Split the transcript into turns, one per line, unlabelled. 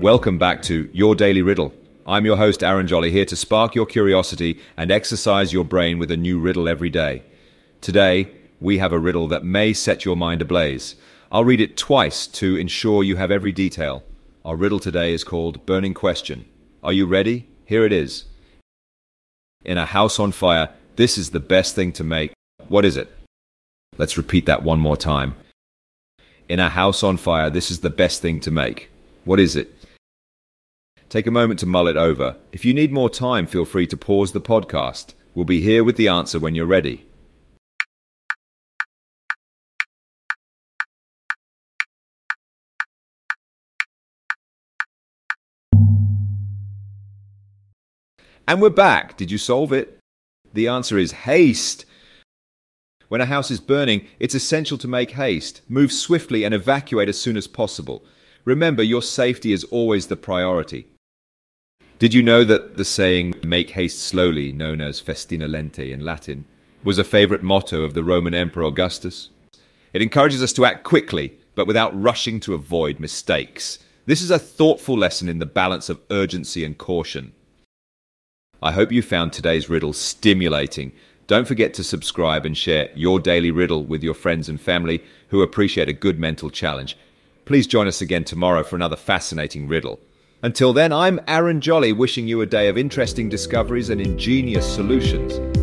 Welcome back to Your Daily Riddle. I'm your host, Aaron Jolly, here to spark your curiosity and exercise your brain with a new riddle every day. Today, we have a riddle that may set your mind ablaze. I'll read it twice to ensure you have every detail. Our riddle today is called Burning Question. Are you ready? Here it is. In a house on fire, this is the best thing to make. What is it? Let's repeat that one more time. In a house on fire, this is the best thing to make. What is it? Take a moment to mull it over. If you need more time, feel free to pause the podcast. We'll be here with the answer when you're ready. And we're back. Did you solve it? The answer is haste. When a house is burning, it's essential to make haste. Move swiftly and evacuate as soon as possible. Remember, your safety is always the priority. Did you know that the saying, make haste slowly, known as festina lente in Latin, was a favorite motto of the Roman Emperor Augustus? It encourages us to act quickly, but without rushing to avoid mistakes. This is a thoughtful lesson in the balance of urgency and caution. I hope you found today's riddle stimulating. Don't forget to subscribe and share your daily riddle with your friends and family who appreciate a good mental challenge. Please join us again tomorrow for another fascinating riddle. Until then, I'm Aaron Jolly wishing you a day of interesting discoveries and ingenious solutions.